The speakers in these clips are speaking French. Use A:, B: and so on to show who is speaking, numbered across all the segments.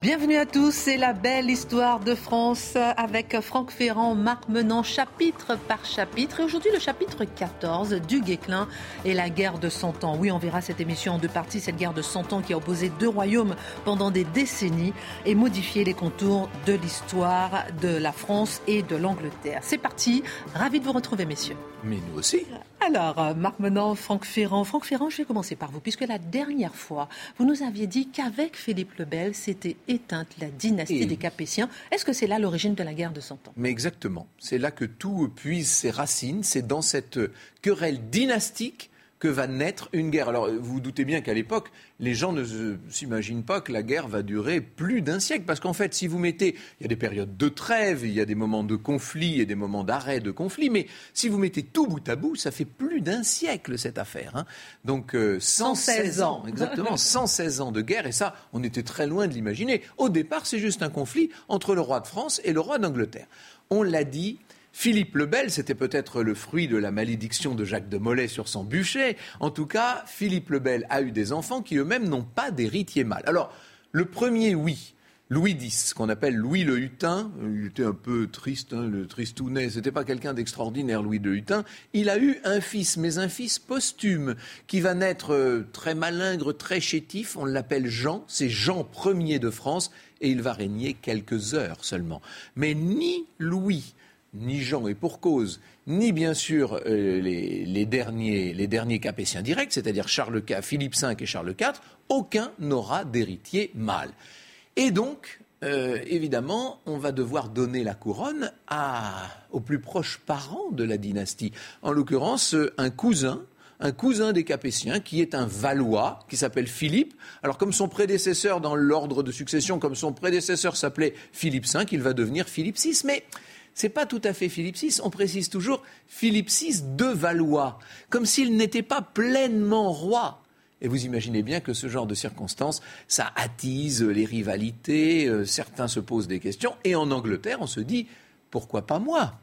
A: Bienvenue à tous, c'est la belle histoire de France avec Franck Ferrand, Marc Menant, chapitre par chapitre. Et aujourd'hui, le chapitre 14 du Guéclin et la guerre de Cent Ans. Oui, on verra cette émission en deux parties, cette guerre de Cent Ans qui a opposé deux royaumes pendant des décennies et modifié les contours de l'histoire de la France et de l'Angleterre. C'est parti, ravi de vous retrouver, messieurs.
B: Mais nous aussi.
A: Alors, euh, Marc Menant, Franck Ferrand. Franck Ferrand, je vais commencer par vous, puisque la dernière fois, vous nous aviez dit qu'avec Philippe le Bel, c'était éteinte la dynastie des Capétiens. Est-ce que c'est là l'origine de la guerre de Cent Ans?
B: Mais exactement. C'est là que tout puise ses racines. C'est dans cette querelle dynastique que va naître une guerre. Alors, vous vous doutez bien qu'à l'époque, les gens ne s'imaginent pas que la guerre va durer plus d'un siècle. Parce qu'en fait, si vous mettez, il y a des périodes de trêve, il y a des moments de conflit et des moments d'arrêt de conflit, mais si vous mettez tout bout à bout, ça fait plus d'un siècle cette affaire. Hein. Donc, 116 euh, ans, exactement, 116 ans de guerre, et ça, on était très loin de l'imaginer. Au départ, c'est juste un conflit entre le roi de France et le roi d'Angleterre. On l'a dit, Philippe le Bel, c'était peut-être le fruit de la malédiction de Jacques de Molay sur son bûcher. En tout cas, Philippe le Bel a eu des enfants qui eux-mêmes n'ont pas d'héritier mâle. Alors, le premier, oui. Louis X, qu'on appelle Louis le Hutin, il était un peu triste, hein, le tristounet, c'était pas quelqu'un d'extraordinaire, Louis le Hutin. Il a eu un fils, mais un fils posthume, qui va naître euh, très malingre, très chétif. On l'appelle Jean, c'est Jean Ier de France, et il va régner quelques heures seulement. Mais ni Louis ni Jean, et pour cause, ni bien sûr euh, les, derniers, les derniers capétiens directs, c'est-à-dire Charles Philippe V et Charles IV, aucun n'aura d'héritier mâle. Et donc, euh, évidemment, on va devoir donner la couronne aux plus proches parents de la dynastie. En l'occurrence, un cousin, un cousin des Capétiens qui est un Valois, qui s'appelle Philippe. Alors comme son prédécesseur dans l'ordre de succession, comme son prédécesseur s'appelait Philippe V, il va devenir Philippe VI. Mais c'est pas tout à fait Philippe VI. On précise toujours Philippe VI de Valois, comme s'il n'était pas pleinement roi. Et vous imaginez bien que ce genre de circonstances, ça attise les rivalités, euh, certains se posent des questions, et en Angleterre, on se dit, pourquoi pas moi?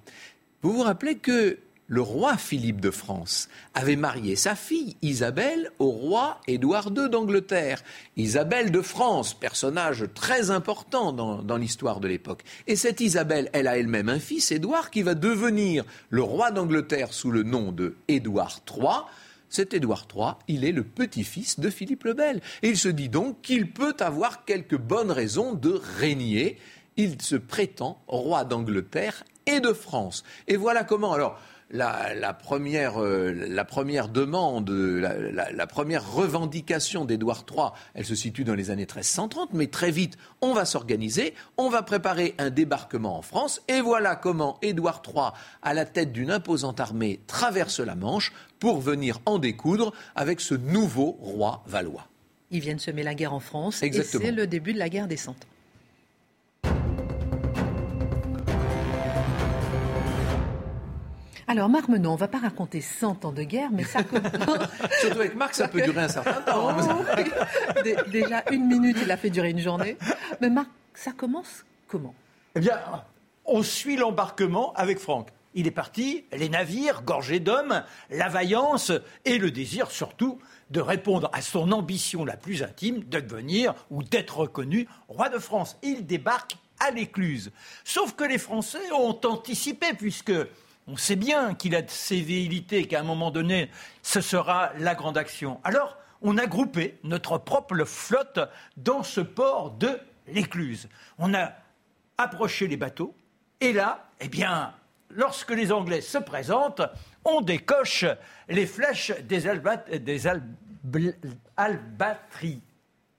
B: Vous vous rappelez que le roi Philippe de France avait marié sa fille Isabelle au roi Édouard II d'Angleterre. Isabelle de France, personnage très important dans, l'histoire de l'époque. Et cette Isabelle, elle a elle-même un fils, Édouard, qui va devenir le roi d'Angleterre sous le nom de Édouard III. Cet Édouard III, il est le petit-fils de Philippe le Bel. Et il se dit donc qu'il peut avoir quelques bonnes raisons de régner. Il se prétend roi d'Angleterre et de France. Et voilà comment. Alors, la, première, euh, la première demande, la, première revendication d'Édouard III, elle se situe dans les années 1330, mais très vite, on va s'organiser, on va préparer un débarquement en France, et voilà comment Édouard III, à la tête d'une imposante armée, traverse la Manche pour venir en découdre avec ce nouveau roi valois.
A: Ils viennent semer la guerre en France, et c'est le début de la guerre des Cent Ans. Alors, Marc Menon, on ne va pas raconter 100 ans de guerre, mais ça
B: commence. Surtout avec Marc, ça peut durer un certain temps.
A: Oh, déjà, une minute, il a fait durer une journée. Mais Marc, ça commence comment?
C: Eh bien, on suit l'embarquement avec Franck. Il est parti, les navires gorgés d'hommes, la vaillance et le désir surtout de répondre à son ambition la plus intime de devenir ou d'être reconnu roi de France. Il débarque à l'écluse. Sauf que les Français ont anticipé puisque on sait bien qu'il a de ses véhilités, qu'à un moment donné, ce sera la grande action. Alors, on a groupé notre propre flotte dans ce port de l'Écluse. On a approché les bateaux, et là, eh bien, lorsque les Anglais se présentent, on décoche les flèches des, albat des.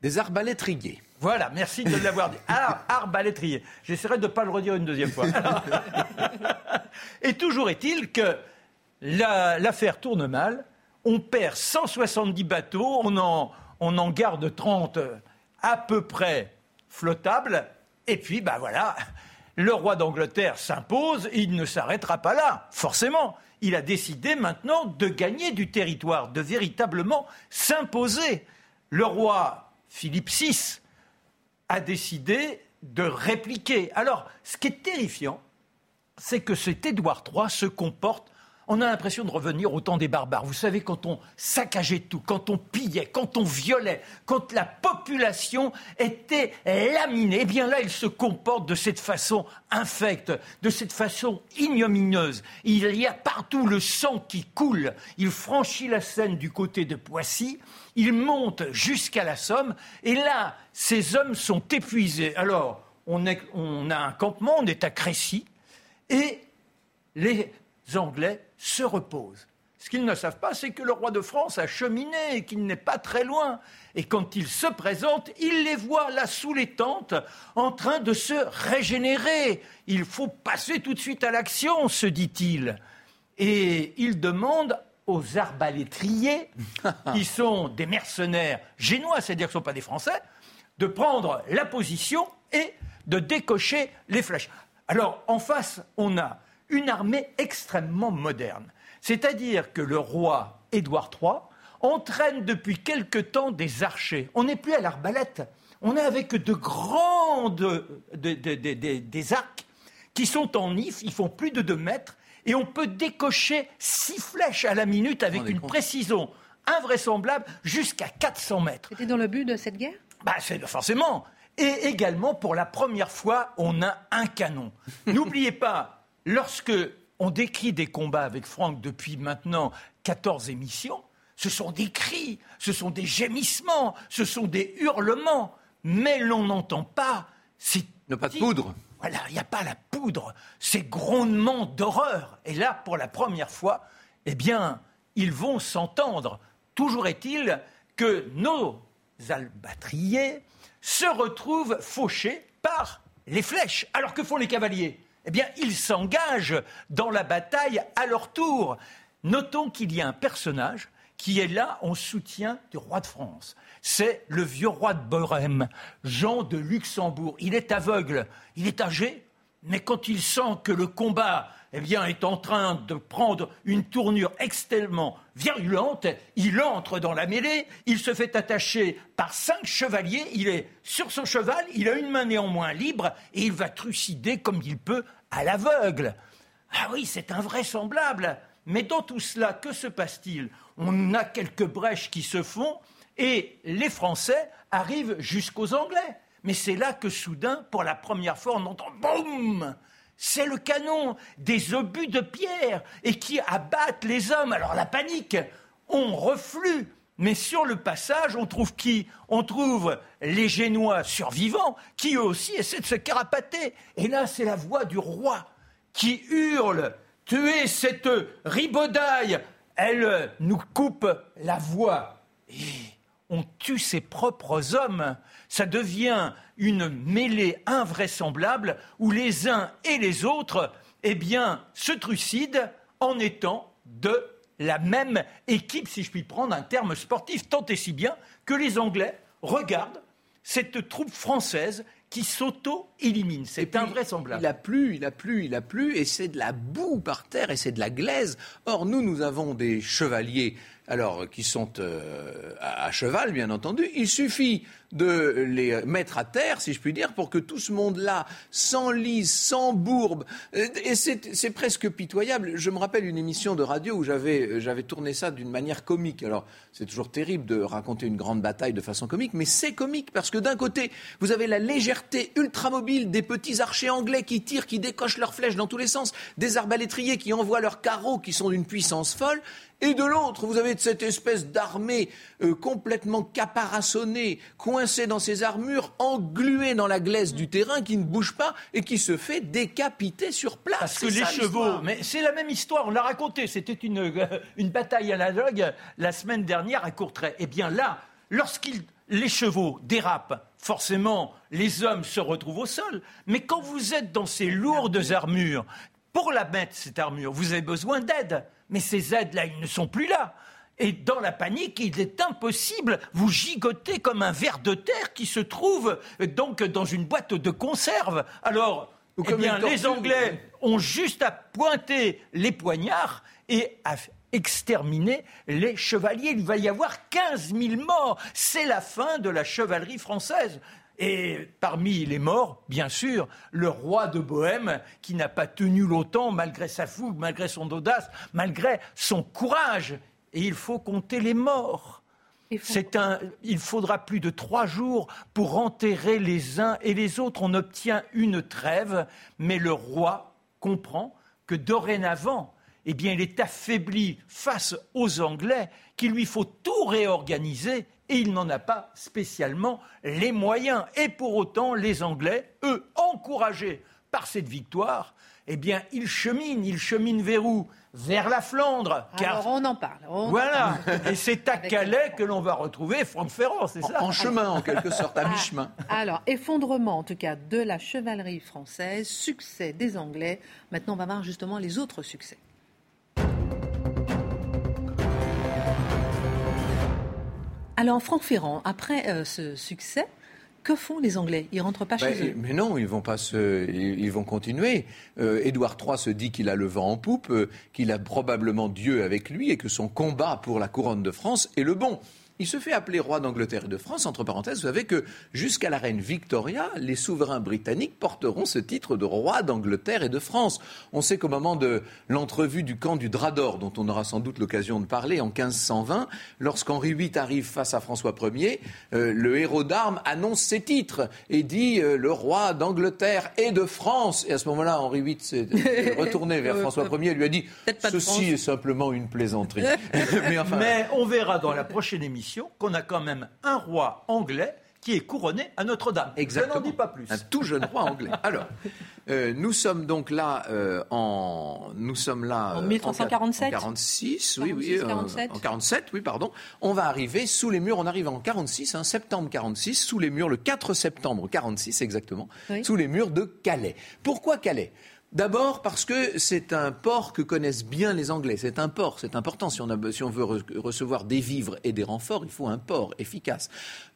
B: Des arbalétriers.
C: Voilà, merci de l'avoir dit. Alors, arbalétrier. J'essaierai de ne pas le redire une deuxième fois. Et toujours est-il que l'affaire tourne mal. On perd 170 bateaux, on en, on en garde 30 à peu près flottables. Et puis, ben voilà, le roi d'Angleterre s'impose, il ne s'arrêtera pas là, forcément. Il a décidé maintenant de gagner du territoire, de véritablement s'imposer. Le roi Philippe VI a décidé de répliquer. Alors, ce qui est terrifiant, c'est que cet Édouard III se comporte on a l'impression de revenir au temps des barbares. Vous savez, quand on saccageait tout, quand on pillait, quand on violait, quand la population était laminée, eh bien là, il se comporte de cette façon infecte, de cette façon ignominieuse. Il y a partout le sang qui coule. Il franchit la Seine du côté de Poissy, il monte jusqu'à la Somme, et là, ces hommes sont épuisés. Alors, on, a un campement, on est à Crécy, et les Anglais se reposent. Ce qu'ils ne savent pas, c'est que le roi de France a cheminé et qu'il n'est pas très loin. Et quand il se présente, il les voit là sous les tentes en train de se régénérer. Il faut passer tout de suite à l'action, se dit-il. Et il demande aux arbalétriers, qui sont des mercenaires génois, c'est-à-dire qui ne sont pas des Français, de prendre la position et de décocher les flèches. Alors, en face, on a une armée extrêmement moderne. C'est-à-dire que le roi Édouard III entraîne depuis quelque temps des archers. On n'est plus à l'arbalète, on est avec de grandes des arcs qui sont en if, ils font plus de 2 mètres, et on peut décocher six flèches à la minute avec une précision invraisemblable jusqu'à 400 mètres.
A: C'était dans le but de cette guerre?
C: Bah, c'est forcément. Et également, pour la première fois, on a un canon. N'oubliez pas, lorsque on décrit des combats avec Franck depuis maintenant 14 émissions, ce sont des cris, ce sont des gémissements, ce sont des hurlements, mais l'on n'entend pas
B: ces... Il pas de poudre.
C: Voilà, il n'y a pas la ces grondements d'horreur. Et là, pour la première fois, eh bien, ils vont s'entendre. Toujours est-il que nos albatriers se retrouvent fauchés par les flèches. Alors que font les cavaliers eh bien, ils s'engagent dans la bataille à leur tour. Notons qu'il y a un personnage qui est là en soutien du roi de France. C'est le vieux roi de Bohême, Jean de Luxembourg. Il est aveugle, il est âgé, mais quand il sent que le combat eh est en train de prendre une tournure extrêmement virulente. Il entre dans la mêlée, il se fait attacher par cinq chevaliers, il est sur son cheval, il a une main néanmoins libre et il va trucider comme il peut à l'aveugle. Ah oui, c'est invraisemblable. Mais dans tout cela, que se passe-t-il? On a quelques brèches qui se font et les Français arrivent jusqu'aux Anglais. Mais c'est là que soudain, pour la première fois, on entend boum c'est le canon des obus de pierre et qui abattent les hommes. Alors la panique, on reflue. Mais sur le passage, on trouve qui? On trouve les Génois survivants qui eux aussi essaient de se carapater. Et là, c'est la voix du roi qui hurle Tuez cette ribaudaille Elle nous coupe la voix. On tue ses propres hommes. Ça devient une mêlée invraisemblable où les uns et les autres, eh bien, se trucident en étant de la même équipe, si je puis prendre un terme sportif, tant et si bien que les Anglais regardent cette troupe française qui s'auto-élimine. C'est invraisemblable.
B: Il a plu, il a plu, il a plu, et c'est de la boue par terre, et c'est de la glaise. Or, nous, nous avons des chevaliers alors qui sont euh, à, cheval, bien entendu. Il suffit de les mettre à terre, si je puis dire, pour que tout ce monde-là s'enlise, s'embourbe. Et c'est presque pitoyable. Je me rappelle une émission de radio où j'avais tourné ça d'une manière comique. Alors, c'est toujours terrible de raconter une grande bataille de façon comique, mais c'est comique parce que d'un côté, vous avez la légèreté ultramobile des petits archers anglais qui tirent, qui décochent leurs flèches dans tous les sens, des arbalétriers qui envoient leurs carreaux qui sont d'une puissance folle, et de l'autre, vous avez cette espèce d'armée euh, complètement caparaçonnée, coincée dans ses armures, engluée dans la glaise du terrain, qui ne bouge pas et qui se fait décapiter sur place.
C: Parce que les chevaux, mais c'est la même histoire, on l'a raconté, c'était une, euh, une bataille analogue la semaine dernière à Courtrai. Eh bien là, lorsqu'ils les chevaux dérapent, forcément, les hommes se retrouvent au sol. Mais quand vous êtes dans ces lourdes armures, pour la mettre, cette armure, vous avez besoin d'aide. Mais ces aides-là, ils ne sont plus là. Et dans la panique, il est impossible. Vous gigotez comme un ver de terre qui se trouve donc dans une boîte de conserve. Alors, eh bien, les Anglais ont juste à pointer les poignards et à exterminer les chevaliers. Il va y avoir 15 000 morts. C'est la fin de la chevalerie française. Et parmi les morts, bien sûr, le roi de Bohême, qui n'a pas tenu longtemps, malgré sa fougue, malgré son audace, malgré son courage. Et il faut compter les morts. Un, il faudra plus de trois jours pour enterrer les uns et les autres. On obtient une trêve, mais le roi comprend que dorénavant, eh bien, il est affaibli face aux Anglais, qu'il lui faut tout réorganiser et il n'en a pas spécialement les moyens. Et pour autant, les Anglais, eux, encouragés par cette victoire, eh bien, ils cheminent. Ils cheminent vers où? Vers la Flandre.
A: Alors on en parle.
C: voilà. Et c'est à Calais que l'on va retrouver Franck Ferrand, c'est ça?
B: En chemin, en quelque sorte, à ah, mi-chemin.
A: Alors, effondrement, en tout cas, de la chevalerie française, succès des Anglais. Maintenant, on va voir justement les autres succès. Alors, Franck Ferrand, après euh, ce succès, que font les Anglais? Ils rentrent pas chez ben, eux.
B: Mais non, ils vont pas se, ils vont continuer. Euh, Édouard III se dit qu'il a le vent en poupe, euh, qu'il a probablement Dieu avec lui et que son combat pour la couronne de France est le bon. Il se fait appeler roi d'Angleterre et de France. Entre parenthèses, vous savez que jusqu'à la reine Victoria, les souverains britanniques porteront ce titre de roi d'Angleterre et de France. On sait qu'au moment de l'entrevue du camp du Drap d'Or, dont on aura sans doute l'occasion de parler en 1520, lorsqu'Henri VIII arrive face à François Ier, euh, le héros d'armes annonce ses titres et dit euh, le roi d'Angleterre et de France. Et à ce moment-là, Henri VIII s'est retourné vers François Ier et lui a dit ceci est simplement une plaisanterie.
C: Mais, Mais on verra dans la prochaine émission qu'on a quand même un roi anglais qui est couronné à Notre-Dame.
B: Exactement.
C: Je n'en dis pas plus.
B: Un tout jeune roi anglais. Alors, euh, nous sommes donc là euh, en nous sommes là
A: en 1347
B: en 46 oui oui 47. en 47 oui pardon on va arriver sous les murs on arrive en 46 hein, septembre 46 sous les murs le 4 septembre 46 exactement sous les murs de Calais pourquoi Calais? D'abord parce que c'est un port que connaissent bien les Anglais. C'est un port, c'est important. Si on, veut recevoir des vivres et des renforts, il faut un port efficace.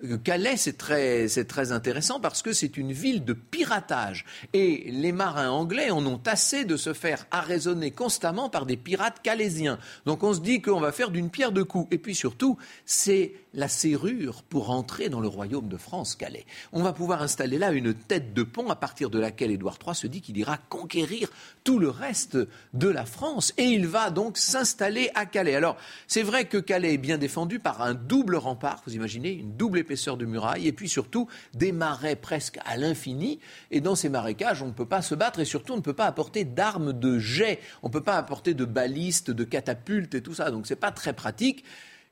B: Euh, Calais, c'est très, très intéressant parce que c'est une ville de piratage. Et les marins anglais en ont assez de se faire arraisonner constamment par des pirates calaisiens. Donc on se dit qu'on va faire d'une pierre deux coups. Et puis surtout, c'est la serrure pour entrer dans le royaume de France, Calais. On va pouvoir installer là une tête de pont à partir de laquelle Édouard III se dit qu'il ira conquérir tout le reste de la France. Et il va donc s'installer à Calais. Alors, c'est vrai que Calais est bien défendu par un double rempart, vous imaginez, une double épaisseur de muraille, et puis surtout des marais presque à l'infini. Et dans ces marécages, on ne peut pas se battre, et surtout, on ne peut pas apporter d'armes de jet. On ne peut pas apporter de balistes, de catapultes et tout ça. Donc, c'est pas très pratique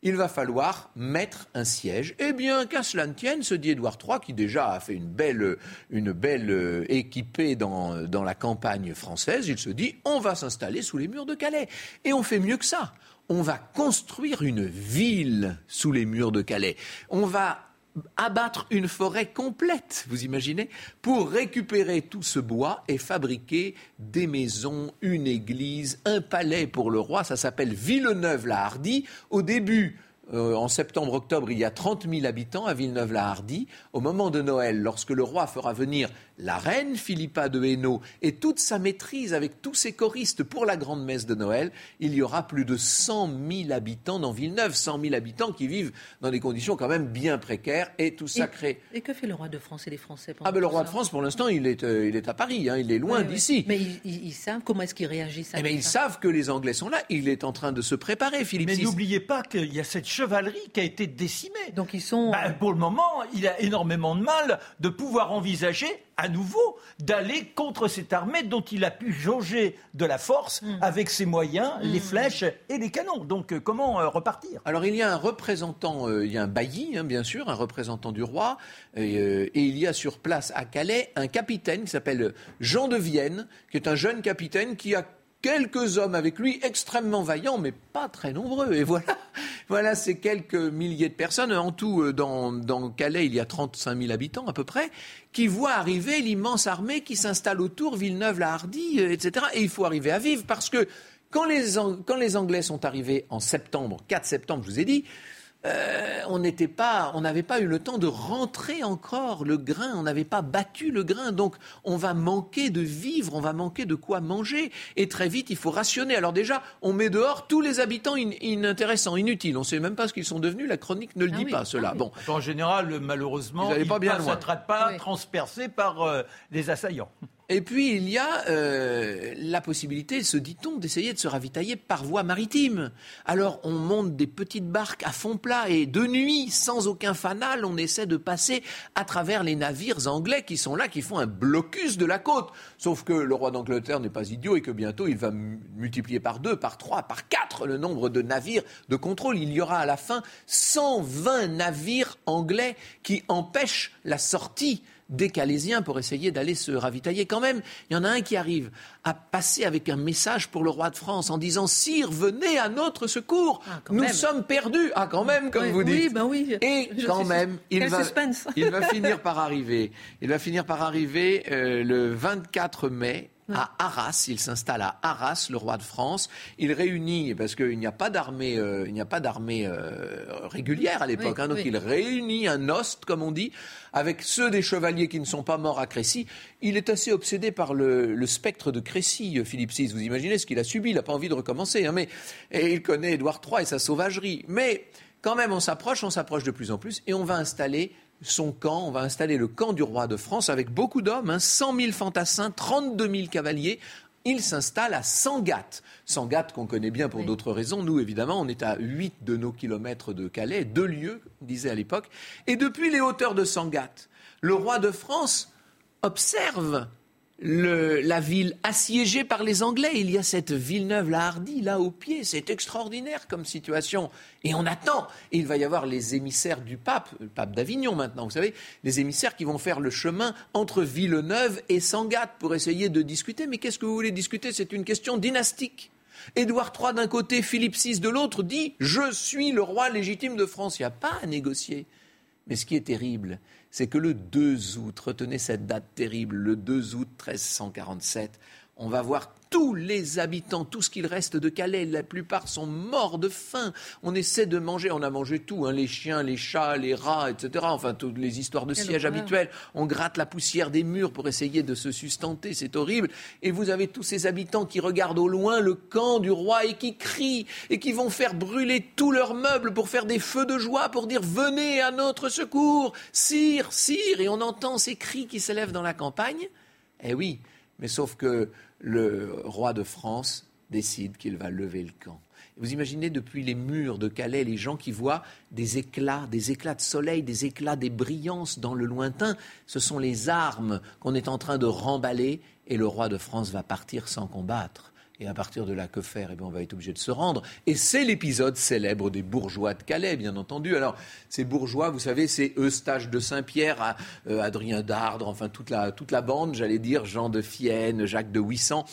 B: il va falloir mettre un siège. Eh bien, qu'à cela ne tienne, se dit Édouard III, qui déjà a fait une belle, une euh, équipée dans, dans la campagne française, il se dit on va s'installer sous les murs de Calais. Et on fait mieux que ça. On va construire une ville sous les murs de Calais. On va abattre une forêt complète, vous imaginez, pour récupérer tout ce bois et fabriquer des maisons, une église, un palais pour le roi. Ça s'appelle Villeneuve-la-Hardie. Au début, euh, en septembre-octobre, il y a 30 000 habitants à Villeneuve-la-Hardie. Au moment de Noël, lorsque le roi fera venir la reine Philippa de Hainaut et toute sa maîtrise avec tous ses choristes pour la grande messe de Noël, il y aura plus de 100 000 habitants dans Villeneuve, 100 000 habitants qui vivent dans des conditions quand même bien précaires et tout ça crée.
A: Et que fait le roi de France et les Français
B: Ah ben le roi de France, pour l'instant, il est, euh, il est à Paris, hein, il est loin d'ici.
A: Mais ils, savent comment est-ce qu'ils réagissent
B: à eh ben, Ils savent que les Anglais sont là. Il est en train de se préparer, Philippe.
C: Mais n'oubliez pas qu'il y a cette chevalerie qui a été décimée.
A: Donc ils sont.
C: Bah, pour le moment, il a énormément de mal de pouvoir envisager à nouveau d'aller contre cette armée dont il a pu jauger de la force mm. avec ses moyens, mm. les flèches et les canons. Donc euh, comment euh, repartir?
B: Alors il y a un représentant, euh, il y a un bailli, hein, bien sûr, un représentant du roi, et, il y a sur place à Calais un capitaine qui s'appelle Jean de Vienne, qui est un jeune capitaine qui a quelques hommes avec lui, extrêmement vaillants, mais pas très nombreux. Et voilà, voilà ces quelques milliers de personnes. En tout, euh, dans, Calais, il y a 35 000 habitants à peu près, qui voient arriver l'immense armée qui s'installe autour, Villeneuve-la-Hardie, euh, etc. Et il faut arriver à vivre parce que quand les, quand les Anglais sont arrivés en septembre, 4 septembre, je vous ai dit, euh, on n'était pas, on n'avait pas eu le temps de rentrer encore le grain, on n'avait pas battu le grain, donc on va manquer de vivre, on va manquer de quoi manger, et très vite il faut rationner. Alors déjà, on met dehors tous les habitants inintéressants, inutiles. On ne sait même pas ce qu'ils sont devenus. La chronique ne le ah dit pas, cela. Ah bon.
C: En général, malheureusement, ils pas bien ne pas transpercés par euh, les assaillants.
B: Et puis il y a euh, la possibilité, se dit-on, d'essayer de se ravitailler par voie maritime. Alors on monte des petites barques à fond plat et de nuit, sans aucun fanal, on essaie de passer à travers les navires anglais qui sont là, qui font un blocus de la côte. Sauf que le roi d'Angleterre n'est pas idiot et que bientôt il va multiplier par deux, par trois, par quatre le nombre de navires de contrôle. Il y aura à la fin 120 navires anglais qui empêchent la sortie des Calaisiens pour essayer d'aller se ravitailler. Quand même, il y en a un qui arrive à passer avec un message pour le roi de France en disant Sire, venez à notre secours, ah, nous sommes perdus. Ah, quand même, comme vous dites.
A: Oui, ben oui.
B: Et quand même, il va, il va finir par arriver. Il va finir par arriver euh, le 24 mai à Arras. Il s'installe à Arras, le roi de France. Il réunit, parce qu'il n'y a pas d'armée, euh, il n'y a pas d'armée euh, régulière à l'époque, hein, donc il réunit un ost, comme on dit, avec ceux des chevaliers qui ne sont pas morts à Crécy. Il est assez obsédé par le, spectre de Crécy, Philippe VI. Vous imaginez ce qu'il a subi Il n'a pas envie de recommencer, hein, mais et il connaît Édouard III et sa sauvagerie. Mais quand même, on s'approche, on s'approche de plus en plus, et on va installer son camp, on va installer le camp du roi de France avec beaucoup d'hommes, hein, 100 000 fantassins, 32 000 cavaliers. Il s'installe à Sangatte. Sangatte qu'on connaît bien pour d'autres raisons. Nous, évidemment, on est à 8 de nos kilomètres de Calais, deux lieux, on disait à l'époque. Et depuis les hauteurs de Sangatte, le roi de France observe la ville assiégée par les Anglais. Il y a cette Villeneuve-la-Hardie là au pied. C'est extraordinaire comme situation. Et on attend. Il va y avoir les émissaires du pape, le pape d'Avignon maintenant, vous savez, les émissaires qui vont faire le chemin entre Villeneuve et Sangatte pour essayer de discuter. Mais qu'est-ce que vous voulez discuter? C'est une question dynastique. Édouard III d'un côté, Philippe VI de l'autre dit Je suis le roi légitime de France. Il n'y a pas à négocier. Mais ce qui est terrible, c'est que le 2 août, retenez cette date terrible, le 2 août 1347, on va voir tous les habitants, tout ce qu'il reste de Calais, la plupart sont morts de faim. On essaie de manger, on a mangé tout, hein, les chiens, les chats, les rats, etc. Enfin, toutes les histoires de siège habituelles. On gratte la poussière des murs pour essayer de se sustenter, c'est horrible. Et vous avez tous ces habitants qui regardent au loin le camp du roi et qui crient et qui vont faire brûler tous leurs meubles pour faire des feux de joie, pour dire venez à notre secours, sire, sire. Et on entend ces cris qui s'élèvent dans la campagne. Eh oui, mais sauf que le roi de France décide qu'il va lever le camp. Vous imaginez depuis les murs de Calais les gens qui voient des éclats, des éclats de soleil, des éclats, des brillances dans le lointain. Ce sont les armes qu'on est en train de remballer et le roi de France va partir sans combattre. Et à partir de là, que faire? Eh bien, on va être obligé de se rendre. Et c'est l'épisode célèbre des bourgeois de Calais, bien entendu. Alors, ces bourgeois, vous savez, c'est Eustache de Saint-Pierre, euh, Adrien Dardre, enfin toute la, toute la bande, j'allais dire, Jean de Fienne, Jacques de Wissant.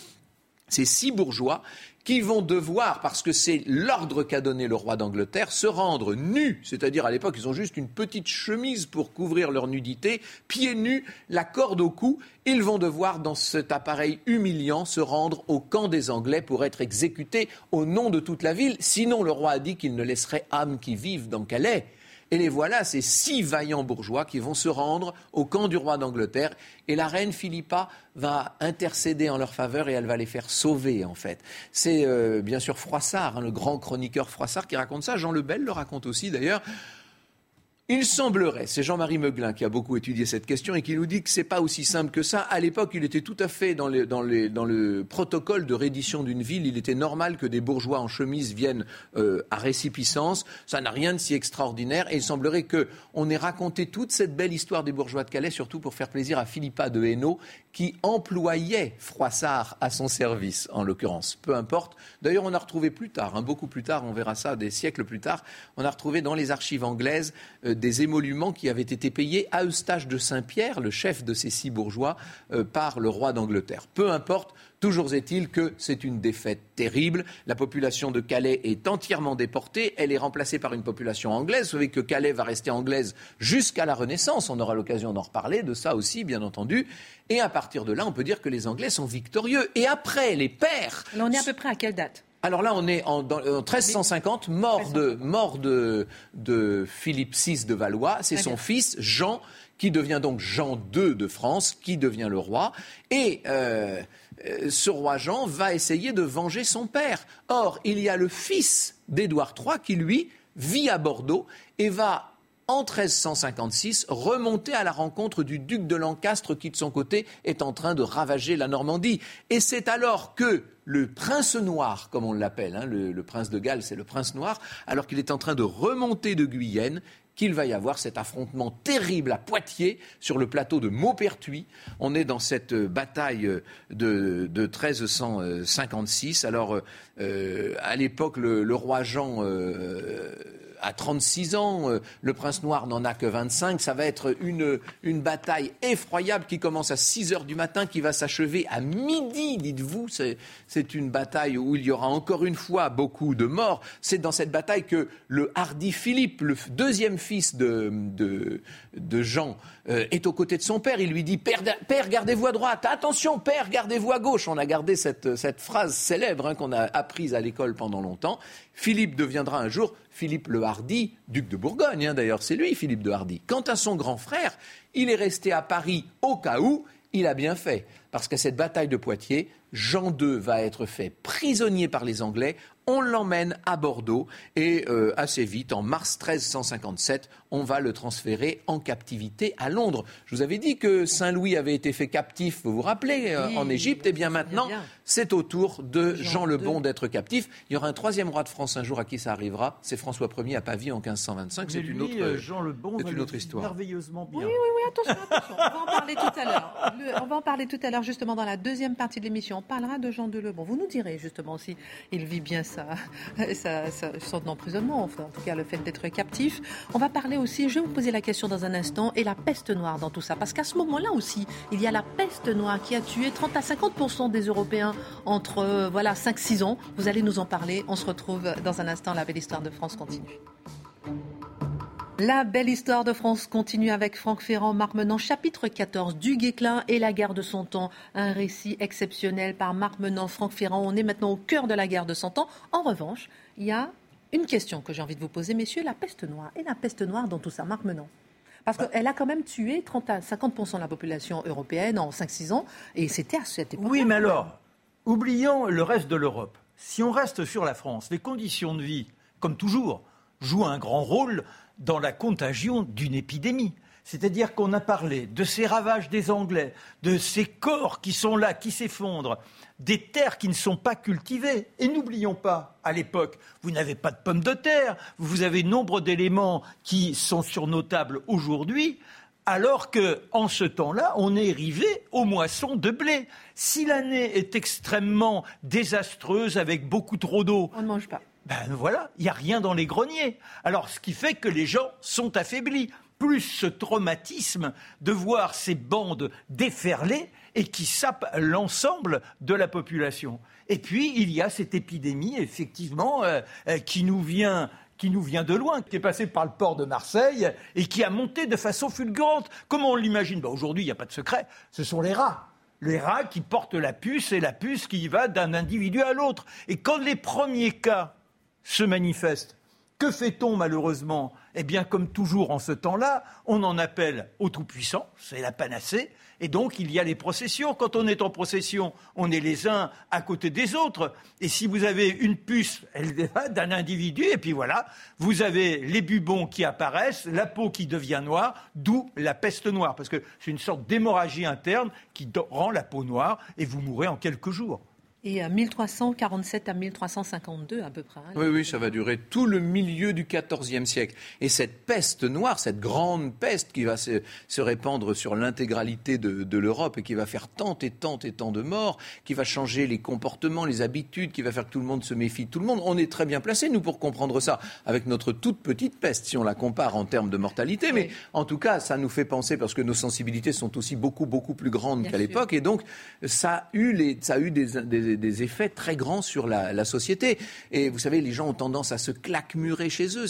B: Ces six bourgeois qui vont devoir, parce que c'est l'ordre qu'a donné le roi d'Angleterre, se rendre nus, c'est-à-dire à, l'époque ils ont juste une petite chemise pour couvrir leur nudité, pieds nus, la corde au cou, ils vont devoir dans cet appareil humiliant se rendre au camp des Anglais pour être exécutés au nom de toute la ville, sinon le roi a dit qu'il ne laisserait âme qui vive dans Calais. Et les voilà, ces six vaillants bourgeois qui vont se rendre au camp du roi d'Angleterre. Et la reine Philippa va intercéder en leur faveur et elle va les faire sauver, en fait. C'est euh, bien sûr Froissart, hein, le grand chroniqueur Froissart, qui raconte ça. Jean Lebel le raconte aussi, d'ailleurs. Il semblerait, c'est Jean-Marie Meuglin qui a beaucoup étudié cette question et qui nous dit que ce n'est pas aussi simple que ça. À l'époque, il était tout à fait dans, le protocole de reddition d'une ville. Il était normal que des bourgeois en chemise viennent euh, à récipiscence. Ça n'a rien de si extraordinaire. Et il semblerait qu'on ait raconté toute cette belle histoire des bourgeois de Calais, surtout pour faire plaisir à Philippa de Hainaut, qui employait Froissart à son service, en l'occurrence. Peu importe. D'ailleurs, on a retrouvé plus tard, hein, beaucoup plus tard, on verra ça des siècles plus tard, on a retrouvé dans les archives anglaises. Euh, des émoluments qui avaient été payés à Eustache de Saint-Pierre, le chef de ces six bourgeois, euh, par le roi d'Angleterre. Peu importe, Toujours est-il que c'est une défaite terrible. La population de Calais est entièrement déportée. Elle est remplacée par une population anglaise. Vous savez que Calais va rester anglaise jusqu'à la Renaissance. On aura l'occasion d'en reparler, de ça aussi, bien entendu. Et à partir de là, on peut dire que les Anglais sont victorieux. Et après, les pères.
A: on est à peu près à quelle date?
B: Alors là, on est en, 1350, mort, de, mort de, de Philippe VI de Valois. C'est son fils, Jean, qui devient donc Jean II de France, qui devient le roi. Et euh, ce roi Jean va essayer de venger son père. Or, il y a le fils d'Édouard III qui, lui, vit à Bordeaux et va en 1356, remonter à la rencontre du duc de Lancastre qui, de son côté, est en train de ravager la Normandie. Et c'est alors que le prince noir, comme on l'appelle, hein, le, prince de Galles, c'est le prince noir, alors qu'il est en train de remonter de Guyenne, qu'il va y avoir cet affrontement terrible à Poitiers, sur le plateau de Maupertuis. On est dans cette bataille de, 1356. Alors, euh, à l'époque, le, roi Jean euh, à 36 ans, euh, le prince noir n'en a que 25. Ça va être une, bataille effroyable qui commence à 6 heures du matin, qui va s'achever à midi, dites-vous. C'est une bataille où il y aura encore une fois beaucoup de morts. C'est dans cette bataille que le hardi Philippe, le deuxième fils de, Jean, euh, est aux côtés de son père. Il lui dit Père, gardez-vous à droite. Attention, père, gardez-vous à gauche. On a gardé cette, cette phrase célèbre hein, qu'on a apprise à l'école pendant longtemps. Philippe deviendra un jour Philippe le Hardy, duc de Bourgogne, hein, d'ailleurs, c'est lui, Philippe de Hardy. Quant à son grand frère, il est resté à Paris au cas où, il a bien fait. Parce qu'à cette bataille de Poitiers, Jean II va être fait prisonnier par les Anglais on l'emmène à Bordeaux et euh, assez vite, en mars 1357, on va le transférer en captivité à Londres. Je vous avais dit que Saint-Louis avait été fait captif, vous vous rappelez, euh, en Égypte. Et eh bien maintenant, c'est au tour de Jean, le Bon d'être captif. Il y aura un troisième roi de France un jour à qui ça arrivera. C'est François Ier à Pavie en 1525. C'est une autre,
C: euh, Jean le Bon
B: une autre histoire.
C: Merveilleusement bien.
A: Oui, oui, oui, attention, attention. On va en parler tout à l'heure. On va en parler tout à l'heure, justement, dans la deuxième partie de l'émission. On parlera de Jean de Lebon. Vous nous direz, justement, si il vit bien sa, sorte d'emprisonnement, enfin, en tout cas le fait d'être captif. On va parler aussi, je vais vous poser la question dans un instant, et la peste noire dans tout ça. Parce qu'à ce moment-là aussi, il y a la peste noire qui a tué 30 à 50 des Européens entre euh, voilà 5-6 ans. Vous allez nous en parler. On se retrouve dans un instant. La belle histoire de France continue. La belle histoire de France continue avec Franck Ferrand, Marc Menant, chapitre 14 du Guéclin et la guerre de son temps. Un récit exceptionnel par Marc Menant, Franck Ferrand. On est maintenant au cœur de la guerre de son ans. En revanche, il y a une question que j'ai envie de vous poser, messieurs, la peste noire. Et la peste noire dans tout ça, Marc Menant? Parce bah. qu'elle a quand même tué 30 à 50% de la population européenne en 5-6 ans, et c'était à cette époque.
C: Oui, mais alors, oublions le reste de l'Europe. Si on reste sur la France, les conditions de vie, comme toujours, jouent un grand rôle dans la contagion d'une épidémie. C'est-à-dire qu'on a parlé de ces ravages des Anglais, de ces corps qui sont là, qui s'effondrent, des terres qui ne sont pas cultivées. Et n'oublions pas, à l'époque, vous n'avez pas de pommes de terre, vous avez nombre d'éléments qui sont sur nos tables aujourd'hui, alors qu'en ce temps-là, on est arrivé aux moissons de blé. Si l'année est extrêmement désastreuse avec beaucoup trop d'eau,
A: on ne mange pas.
C: Ben voilà, il n'y a rien dans les greniers. Alors, ce qui fait que les gens sont affaiblis. Plus ce traumatisme de voir ces bandes déferler et qui sapent l'ensemble de la population. Et puis, il y a cette épidémie, effectivement, euh, euh, qui nous vient qui nous vient de loin, qui est passée par le port de Marseille et qui a monté de façon fulgurante. Comment on l'imagine? Ben Aujourd'hui, il n'y a pas de secret, ce sont les rats. Les rats qui portent la puce et la puce qui va d'un individu à l'autre. Et quand les premiers cas se manifeste. Que fait-on malheureusement? Eh bien, comme toujours en ce temps-là, on en appelle au Tout-Puissant, c'est la panacée, et donc il y a les processions. Quand on est en procession, on est les uns à côté des autres, et si vous avez une puce, d'un individu, et puis voilà, vous avez les bubons qui apparaissent, la peau qui devient noire, d'où la peste noire, parce que c'est une sorte d'hémorragie interne qui rend la peau noire, et vous mourrez en quelques jours.
A: Et à 1347 à 1352 à peu près. Hein,
B: oui, oui, ça va durer tout le milieu du XIVe siècle. Et cette peste noire, cette grande peste qui va se, répandre sur l'intégralité de, l'Europe et qui va faire tant et tant et tant de morts, qui va changer les comportements, les habitudes, qui va faire que tout le monde se méfie de tout le monde. On est très bien placé, nous, pour comprendre ça, avec notre toute petite peste, si on la compare en termes de mortalité. Mais en tout cas, ça nous fait penser, parce que nos sensibilités sont aussi beaucoup, beaucoup plus grandes qu'à l'époque. Et donc, ça a eu, les, ça a eu des des, effets très grands sur la, société. Et vous savez, les gens ont tendance à se claquemurer chez eux.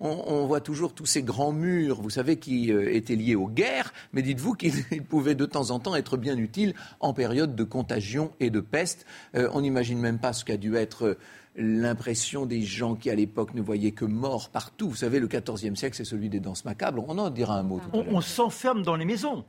B: on, voit toujours tous ces grands murs, vous savez, qui euh, étaient liés aux guerres, mais dites-vous qu'ils pouvaient de temps en temps être bien utiles en période de contagion et de peste. Euh, on n'imagine même pas ce qu'a dû être l'impression des gens qui, à l'époque, ne voyaient que mort partout. Vous savez, le XIVe siècle, c'est celui des danses macabres. On en dira un mot.
C: Tout on, on s'enferme dans les maisons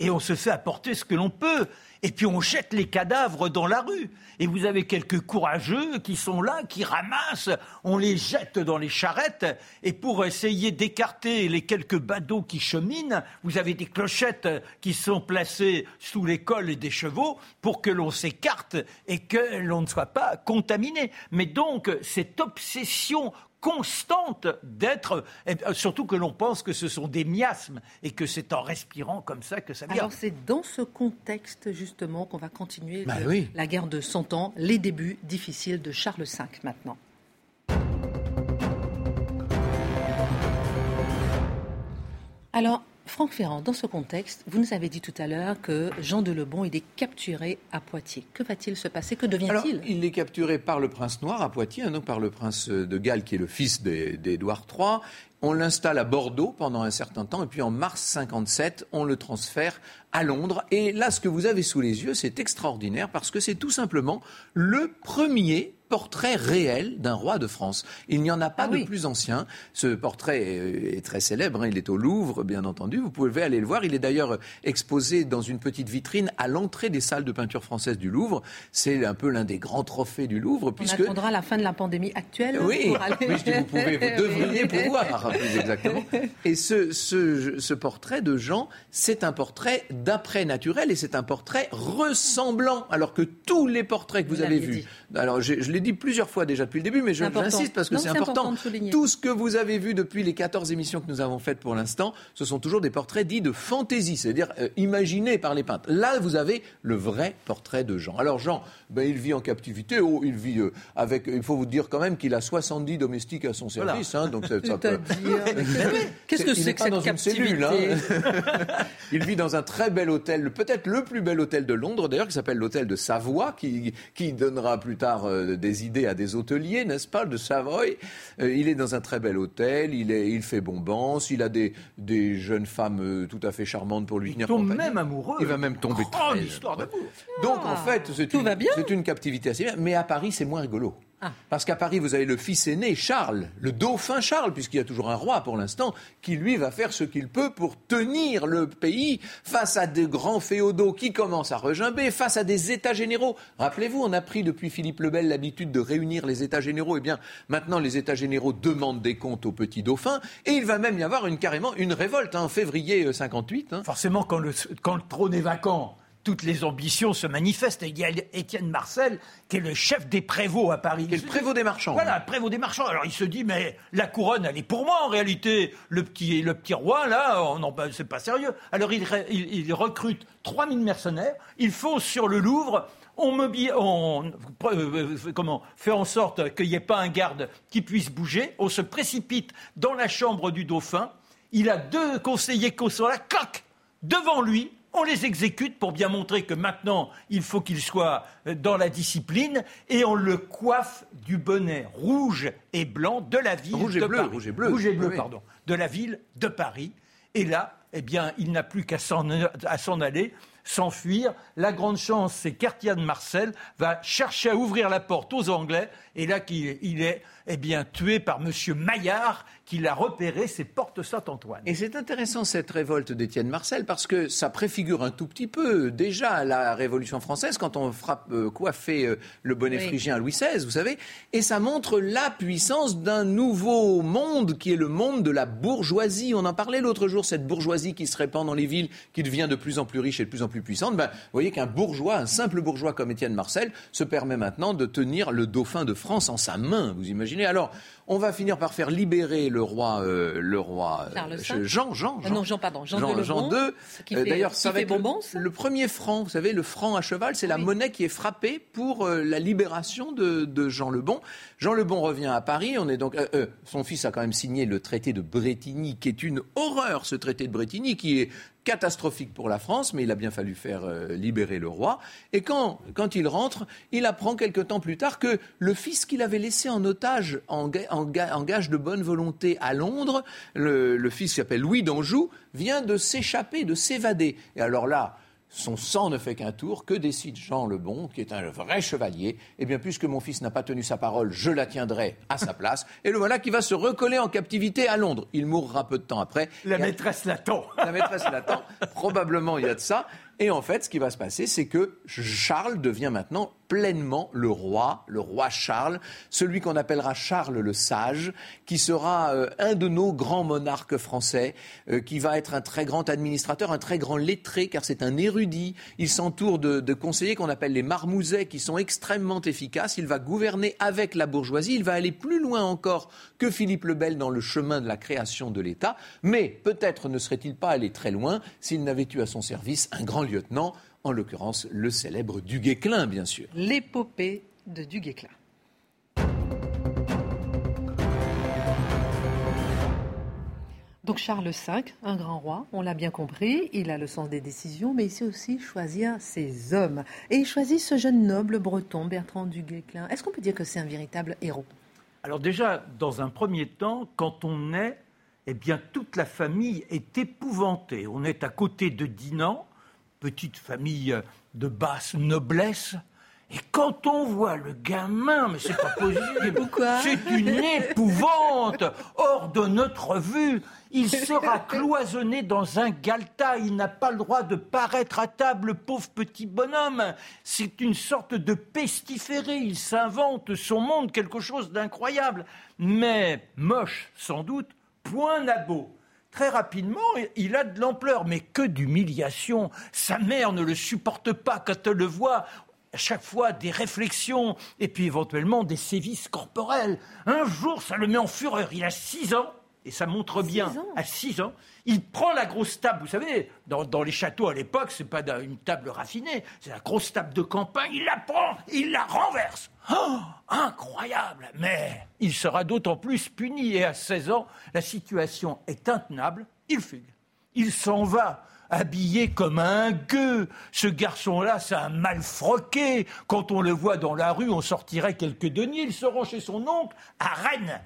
C: et on se fait apporter ce que l'on peut. Et puis on jette les cadavres dans la rue. Et vous avez quelques courageux qui sont là, qui ramassent, on les jette dans les charrettes. Et pour essayer d'écarter les quelques badauds qui cheminent, vous avez des clochettes qui sont placées sous les cols des chevaux pour que l'on s'écarte et que l'on ne soit pas contaminé. Mais donc cette obsession constante d'être, surtout que l'on pense que ce sont des miasmes et que c'est en respirant comme ça que ça vient.
A: Alors c'est dans ce contexte justement qu'on va continuer
B: bah
A: la guerre de 100 ans, les débuts difficiles de Charles V maintenant. Alors, Franck Ferrand, dans ce contexte, vous nous avez dit tout à l'heure que Jean de Lebon, il est capturé à Poitiers. Que va-t-il se passer? Que devient-il?
B: Il est capturé par le prince noir à Poitiers, hein, donc par le prince de Galles, qui est le fils d'Édouard III. On l'installe à Bordeaux pendant un certain temps, et puis en mars 57, on le transfère à Londres. Et là, ce que vous avez sous les yeux, c'est extraordinaire parce que c'est tout simplement le premier portrait réel d'un roi de France. Il n'y en a pas ah de plus ancien. Ce portrait est, très célèbre, hein. il est au Louvre, bien entendu. Vous pouvez aller le voir. Il est d'ailleurs exposé dans une petite vitrine à l'entrée des salles de peinture française du Louvre. C'est un peu l'un des grands trophées du Louvre.
A: Puisque... On attendra la fin de la pandémie actuelle.
B: Oui, puisque vous, pouvez, vous devriez pouvoir, plus exactement. Et ce, ce, ce portrait de Jean, c'est un portrait d'après naturel et c'est un portrait ressemblant, alors que tous les portraits que vous, avez vus, alors je, je l'ai dit plusieurs fois déjà depuis le début, mais j'insiste parce que c'est important. Tout ce que vous avez vu depuis les 14 émissions que nous avons faites pour l'instant, ce sont toujours des portraits dits de fantaisie, c'est-à-dire euh, imaginés par les peintres. Là, vous avez le vrai portrait de Jean. Alors Jean, ben, il vit en captivité, oh, il vit euh, avec, il faut vous dire quand même qu'il a 70 domestiques à son service, hein, donc ça, peut...
A: Qu'est-ce que c'est que cette captivité cellule, hein.
B: Il vit dans un très bel hôtel, peut-être le plus bel hôtel de Londres d'ailleurs, qui s'appelle l'hôtel de Savoie, qui, qui donnera plus tard euh, des idées à des hôteliers, n'est-ce pas, de Savoie. Euh, il est dans un très bel hôtel, il, est, il fait bombance, il a des, des jeunes femmes euh, tout à fait charmantes pour lui il tenir
C: tombe même amoureux.
B: Il va même tomber
C: oh, très... histoire d'amour.
B: Donc en fait, c'est une, une captivité assez bien. Mais à Paris, c'est moins rigolo. Ah. Parce qu'à Paris, vous avez le fils aîné, Charles, le dauphin Charles, puisqu'il y a toujours un roi pour l'instant, qui lui va faire ce qu'il peut pour tenir le pays face à de grands féodaux qui commencent à regimber, face à des États généraux. Rappelez-vous, on a pris depuis Philippe le Bel l'habitude de réunir les États généraux. Eh bien, maintenant, les États généraux demandent des comptes au petit dauphin, et il va même y avoir une, carrément une révolte hein, en février 58.
C: Euh, hein. Forcément, quand le, quand le trône est vacant toutes les ambitions se manifestent. il y a Étienne Marcel, qui est le chef des prévôts à Paris.
B: Qui est le prévôt des marchands.
C: Voilà, prévôt des marchands. Alors il se dit, mais la couronne, elle est pour moi en réalité. Le petit, le petit roi, là, non, c'est pas sérieux. Alors il, il, recrute 3000 mercenaires. Il faut sur le Louvre on, on euh, comment, fait en sorte qu'il n'y ait pas un garde qui puisse bouger. On se précipite dans la chambre du dauphin. Il a deux conseillers qui sont là, clac, devant lui on les exécute pour bien montrer que maintenant, il faut qu'il soit euh, dans la discipline et on le coiffe du bonnet rouge et blanc de la ville
B: rouge
C: et
B: bleu,
C: Paris.
B: Rouge et bleu.
C: Rouge et bleu, pardon. De la ville de Paris. Et là, eh bien, il n'a plus qu'à s'en aller, s'enfuir. La grande chance, c'est qu'Artiane Marcel va chercher à ouvrir la porte aux Anglais. Et là, il est eh bien, tué par M. Maillard, qu'il a repéré ses portes Saint-Antoine.
B: Et c'est intéressant cette révolte d'Étienne Marcel parce que ça préfigure un tout petit peu déjà la Révolution française quand on frappe euh, coiffer euh, le bonnet phrygien à Louis XVI, vous savez, et ça montre la puissance d'un nouveau monde qui est le monde de la bourgeoisie. On en parlait l'autre jour, cette bourgeoisie qui se répand dans les villes, qui devient de plus en plus riche et de plus en plus puissante. Ben, vous voyez qu'un bourgeois, un simple bourgeois comme Étienne Marcel, se permet maintenant de tenir le dauphin de France en sa main. Vous imaginez Alors, on va finir par faire libérer le roi, euh, le roi
A: euh,
B: Jean, Jean,
A: Jean, non, Jean, pardon,
B: Jean, Jean, II. Euh, d'ailleurs, ça va être le, premier franc. Vous savez, le franc à cheval, c'est la monnaie qui est frappée pour la libération de, Jean le Bon. Jean le Bon revient à Paris. On est donc, son fils a quand même signé le traité de Bretigny, qui est une horreur. Ce traité de Bretigny, qui est catastrophique pour la France, mais il a bien fallu faire euh, libérer le roi. Et quand, quand il rentre, il apprend quelque temps plus tard que le fils qu'il avait laissé en otage, en, gage de bonne volonté à Londres, le, le fils qui s'appelle Louis d'Anjou, vient de s'échapper, de s'évader. Et alors là, son sang ne fait qu'un tour, que décide Jean le Bon, qui est un vrai chevalier? Eh bien, puisque mon fils n'a pas tenu sa parole, je la tiendrai à sa place. Et le voilà qui va se recoller en captivité à Londres. Il mourra peu de temps après.
C: La maîtresse l'attend.
B: La maîtresse l'attend. Probablement, il y a de ça. Et en fait, ce qui va se passer, c'est que Charles devient maintenant pleinement le roi, le roi Charles, celui qu'on appellera Charles le Sage, qui sera euh, un de nos grands monarques français, euh, qui va être un très grand administrateur, un très grand lettré, car c'est un érudit. Il s'entoure de, de, conseillers qu'on appelle les marmousets, qui sont extrêmement efficaces. Il va gouverner avec la bourgeoisie. Il va aller plus loin encore que Philippe le Bel dans le chemin de la création de l'État. Mais peut-être ne serait-il pas allé très loin s'il n'avait eu à son service un grand lieutenant en l'occurrence le célèbre Duguay-Clin, bien sûr.
A: L'épopée de Duguay-Clin. Donc Charles V, un grand roi, on l'a bien compris, il a le sens des décisions, mais il sait aussi choisir ses hommes. Et il choisit ce jeune noble breton, Bertrand Duguay-Clin. Est-ce qu'on peut dire que c'est un véritable héros?
C: Alors déjà, dans un premier temps, quand on est, eh bien toute la famille est épouvantée. On est à côté de Dinan, petite famille de basse noblesse. Et quand on voit le gamin, mais c'est pas possible. C'est une épouvante. Hors de notre vue, il sera cloisonné dans un galta. Il n'a pas le droit de paraître à table, pauvre petit bonhomme. C'est une sorte de pestiféré. Il s'invente son monde, quelque chose d'incroyable. Mais moche, sans doute, point nabo très rapidement, il a de l'ampleur, mais que d'humiliation. Sa mère ne le supporte pas quand elle le voit. À chaque fois, des réflexions et puis éventuellement des sévices corporels. Un jour, ça le met en fureur. Il a six ans et ça montre bien, à 6 ans, il prend la grosse table. Vous savez, dans, les châteaux à l'époque, c'est pas une table raffinée, c'est la grosse table de campagne. Il la prend, il la renverse. Oh, incroyable Mais il sera d'autant plus puni. Et à 16 ans, la situation est intenable. Il fugue. Il s'en va habillé comme un gueux. Ce garçon-là, c'est un malfroqué. Quand on le voit dans la rue, on sortirait quelques deniers. Il se rend chez son oncle à Rennes.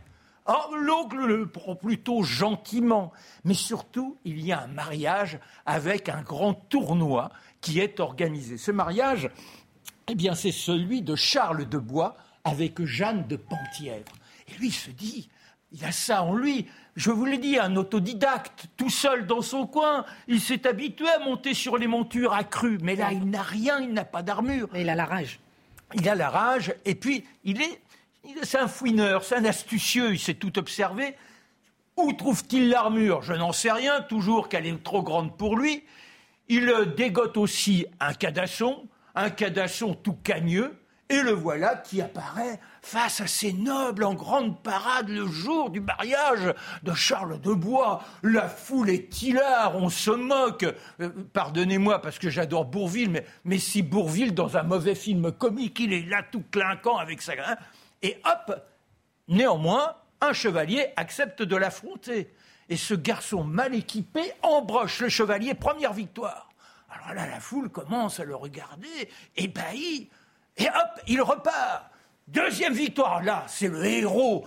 C: Oh, l'oncle le prend plutôt gentiment. Mais surtout, il y a un mariage avec un grand tournoi qui est organisé. Ce mariage, eh bien, c'est celui de Charles de Bois avec Jeanne de Penthièvre. Et lui se dit, il a ça en lui. Je vous l'ai dit, un autodidacte, tout seul dans son coin. Il s'est habitué à monter sur les montures accrues. Mais là, il n'a rien, il n'a pas d'armure.
A: Mais il a la rage.
C: Il a la rage, et puis il est c'est un fouineur, c'est un astucieux, il sait tout observer. Où trouve-t-il l'armure? Je n'en sais rien, toujours qu'elle est trop grande pour lui. Il dégote aussi un cadasson, un cadasson tout cagneux, et le voilà qui apparaît face à ces nobles en grande parade le jour du mariage de Charles de Bois. La foule est hilar, on se moque. Euh, pardonnez-moi parce que j'adore Bourville, mais, mais si Bourville, dans un mauvais film comique, il est là tout clinquant avec sa... Hein, et hop, néanmoins, un chevalier accepte de l'affronter. Et ce garçon mal équipé embroche le chevalier, première victoire. Alors là, la foule commence à le regarder, ébahi, et hop, il repart. Deuxième victoire, là, c'est le héros.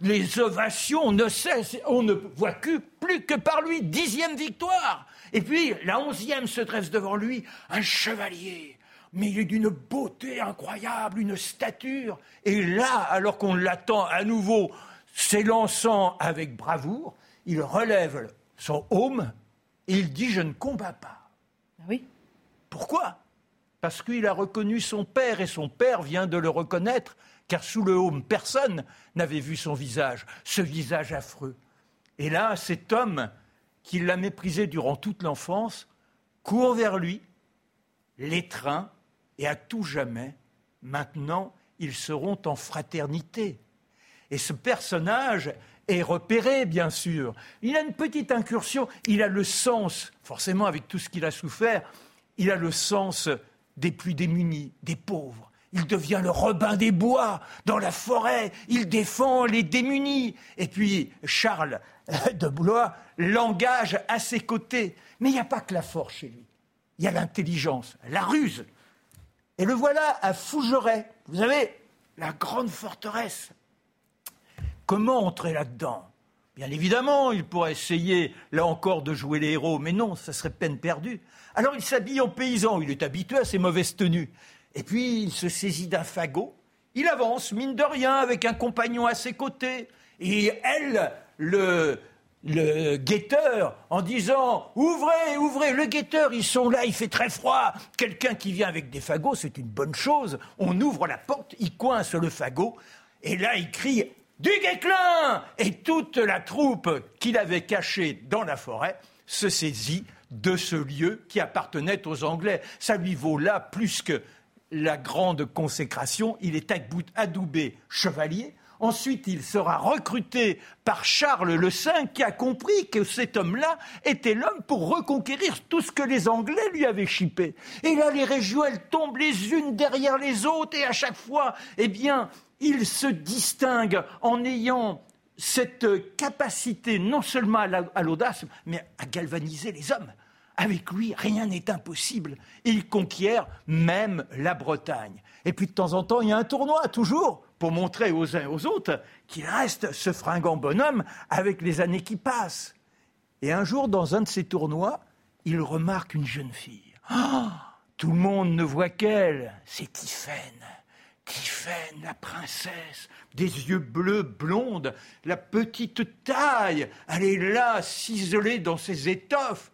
C: Les ovations ne cessent, on ne voit que, plus que par lui. Dixième victoire. Et puis, la onzième se dresse devant lui, un chevalier mais il est d'une beauté incroyable, une stature. Et là, alors qu'on l'attend à nouveau s'élançant avec bravoure, il relève son aume et il dit Je ne combats pas.
A: Ah oui.
C: Pourquoi? Parce qu'il a reconnu son père et son père vient de le reconnaître, car sous le aume, personne n'avait vu son visage, ce visage affreux. Et là, cet homme qui l'a méprisé durant toute l'enfance court vers lui, l'étreint et à tout jamais, maintenant, ils seront en fraternité. Et ce personnage est repéré, bien sûr. Il a une petite incursion, il a le sens, forcément avec tout ce qu'il a souffert, il a le sens des plus démunis, des pauvres. Il devient le Robin des Bois dans la forêt. Il défend les démunis. Et puis Charles de Blois l'engage à ses côtés. Mais il n'y a pas que la force chez lui. Il y a l'intelligence, la ruse. Et le voilà à Fougeray. Vous avez la grande forteresse. Comment entrer là-dedans? Bien évidemment, il pourrait essayer, là encore, de jouer les héros, mais non, ça serait peine perdue. Alors il s'habille en paysan, il est habitué à ses mauvaises tenues. Et puis il se saisit d'un fagot, il avance, mine de rien, avec un compagnon à ses côtés. Et elle, le, le guetteur en disant Ouvrez, ouvrez, le guetteur, ils sont là, il fait très froid. Quelqu'un qui vient avec des fagots, c'est une bonne chose. On ouvre la porte, il coince le fagot, et là il crie Du Guéclin Et toute la troupe qu'il avait cachée dans la forêt se saisit de ce lieu qui appartenait aux Anglais. Ça lui vaut là plus que la grande consécration. Il est adoubé chevalier. Ensuite, il sera recruté par Charles le V, qui a compris que cet homme-là était l'homme pour reconquérir tout ce que les Anglais lui avaient chipé. Et là, les régions, elles tombent les unes derrière les autres, et à chaque fois, eh bien, il se distingue en ayant cette capacité non seulement à l'audace, mais à galvaniser les hommes. Avec lui, rien n'est impossible. Il conquiert même la Bretagne. Et puis de temps en temps, il y a un tournoi, toujours, pour montrer aux uns et aux autres qu'il reste ce fringant bonhomme avec les années qui passent. Et un jour, dans un de ces tournois, il remarque une jeune fille. Ah, tout le monde ne voit qu'elle, c'est Tiphaine. Tiphaine, la princesse, des yeux bleus blondes, la petite taille, elle est là, ciselée dans ses étoffes.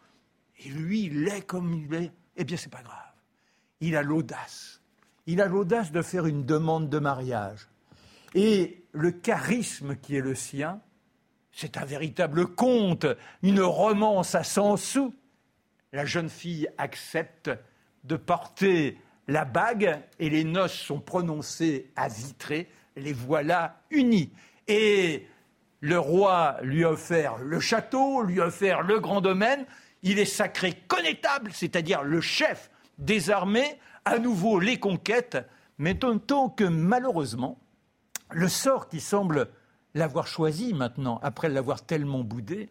C: Et lui, il est comme il est. Eh bien, c'est pas grave. Il a l'audace. Il a l'audace de faire une demande de mariage. Et le charisme qui est le sien, c'est un véritable conte, une romance à 100 sous. La jeune fille accepte de porter la bague et les noces sont prononcées à Vitré. Les voilà unis. Et le roi lui a offert le château, lui a offert le grand domaine. Il est sacré connétable, c'est-à-dire le chef des armées, à nouveau les conquêtes, mais tant que malheureusement, le sort qui semble l'avoir choisi maintenant, après l'avoir tellement boudé,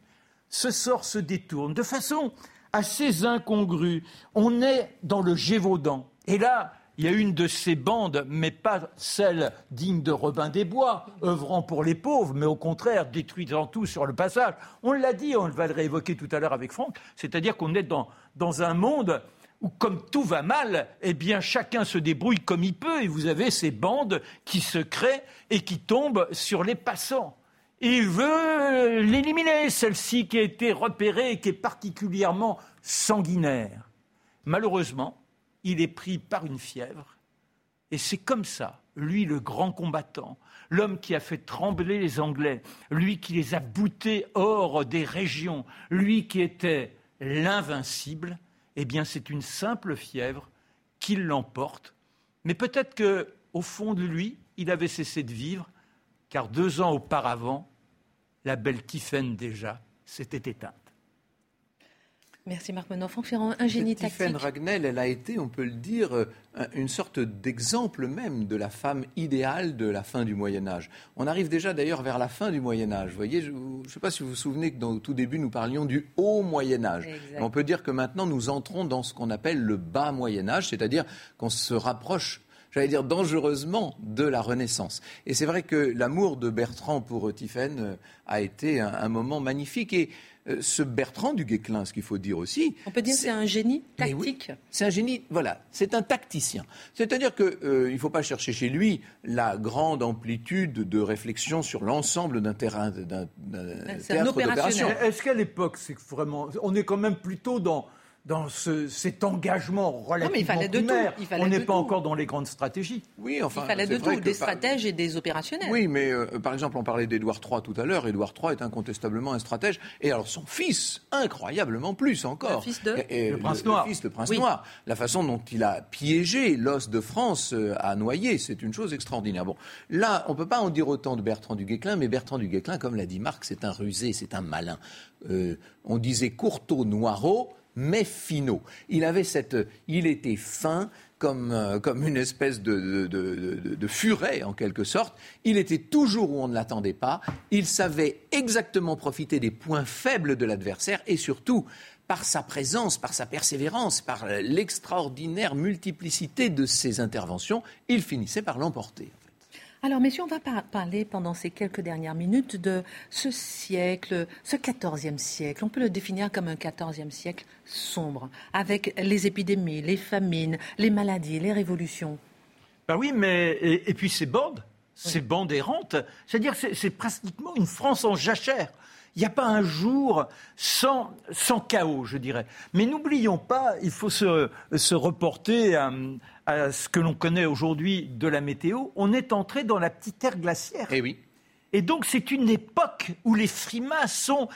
C: ce sort se détourne de façon assez incongrue. On est dans le Gévaudan. Et là, il y a une de ces bandes, mais pas celle digne de Robin des Bois, œuvrant pour les pauvres, mais au contraire détruisant tout sur le passage. On l'a dit, on va le réévoquer tout à l'heure avec Franck, c'est-à-dire qu'on est dans, dans un monde où, comme tout va mal, eh bien, chacun se débrouille comme il peut, et vous avez ces bandes qui se créent et qui tombent sur les passants. il veut l'éliminer, celle-ci qui a été repérée et qui est particulièrement sanguinaire. Malheureusement, il est pris par une fièvre. Et c'est comme ça, lui le grand combattant, l'homme qui a fait trembler les Anglais, lui qui les a boutés hors des régions, lui qui était l'invincible, eh bien c'est une simple fièvre qui l'emporte. Mais peut-être que au fond de lui, il avait cessé de vivre, car deux ans auparavant, la belle Tiphaine déjà s'était éteinte.
A: Merci Marc Menon. Franck Ferrand, un génie tactique.
B: Ragnel, elle a été, on peut le dire, euh, une sorte d'exemple même de la femme idéale de la fin du Moyen Âge. On arrive déjà d'ailleurs vers la fin du Moyen Âge. Vous voyez, je ne sais pas si vous vous souvenez que dans, au tout début, nous parlions du haut Moyen Âge. On peut dire que maintenant, nous entrons dans ce qu'on appelle le bas Moyen Âge, c'est-à-dire qu'on se rapproche j'allais dire dangereusement de la Renaissance. Et c'est vrai que l'amour de Bertrand pour Tiphaine euh, a été un, un moment magnifique. Et euh, ce Bertrand du Guesclin, ce qu'il faut dire aussi.
A: On peut dire que c'est un génie tactique.
B: c'est un génie, voilà, c'est un tacticien. C'est-à-dire qu'il euh, ne faut pas chercher chez lui la grande amplitude de réflexion sur l'ensemble d'un terrain, d'un théâtre d'opération.
C: Est-ce qu'à l'époque, c'est vraiment, on est quand même plutôt dans dans cet engagement relativement mais primaire. On n'est pas encore dans les grandes stratégies.
A: Oui, enfin, il fallait de tout, des stratèges et des opérationnels.
B: Oui, mais euh, par exemple, on parlait d'Édouard III tout à l'heure. Édouard III est incontestablement un stratège. Et alors son fils, incroyablement plus encore.
A: Le fils de
C: le, prince noir.
B: le prince noir. La façon dont il a piégé l'os de France euh, à noyer, c'est une chose extraordinaire. Bon, là, on peut pas en dire autant de Bertrand du Guesclin, mais Bertrand du Guesclin, comme l'a dit Marc, c'est un rusé, c'est un malin. Euh, on disait Courteau Noireau mais finaux. Il avait cette, il était fin, comme, euh, comme, une espèce de, de, furet, en quelque sorte. Il était toujours où on ne l'attendait pas. Il savait exactement profiter des points faibles de l'adversaire et surtout, par sa présence, par sa persévérance, par l'extraordinaire multiplicité de ses interventions, il finissait par l'emporter.
A: Alors, messieurs, on va parler pendant ces quelques dernières minutes de ce siècle, ce quatorzième siècle. On peut le définir comme un quatorzième siècle sombre, avec les épidémies, les famines, les maladies, les révolutions.
C: Ben oui, mais et, puis ces bandes, ces bandes errantes, c'est-à-dire c'est pratiquement une France en jachère. Il n'y a pas un jour sans, sans chaos, je dirais. Mais n'oublions pas, il faut se, se reporter à, à, ce que l'on connaît aujourd'hui de la météo. On est entré dans la petite ère glaciaire.
B: Et eh oui.
C: Et donc c'est une époque où les frimas sont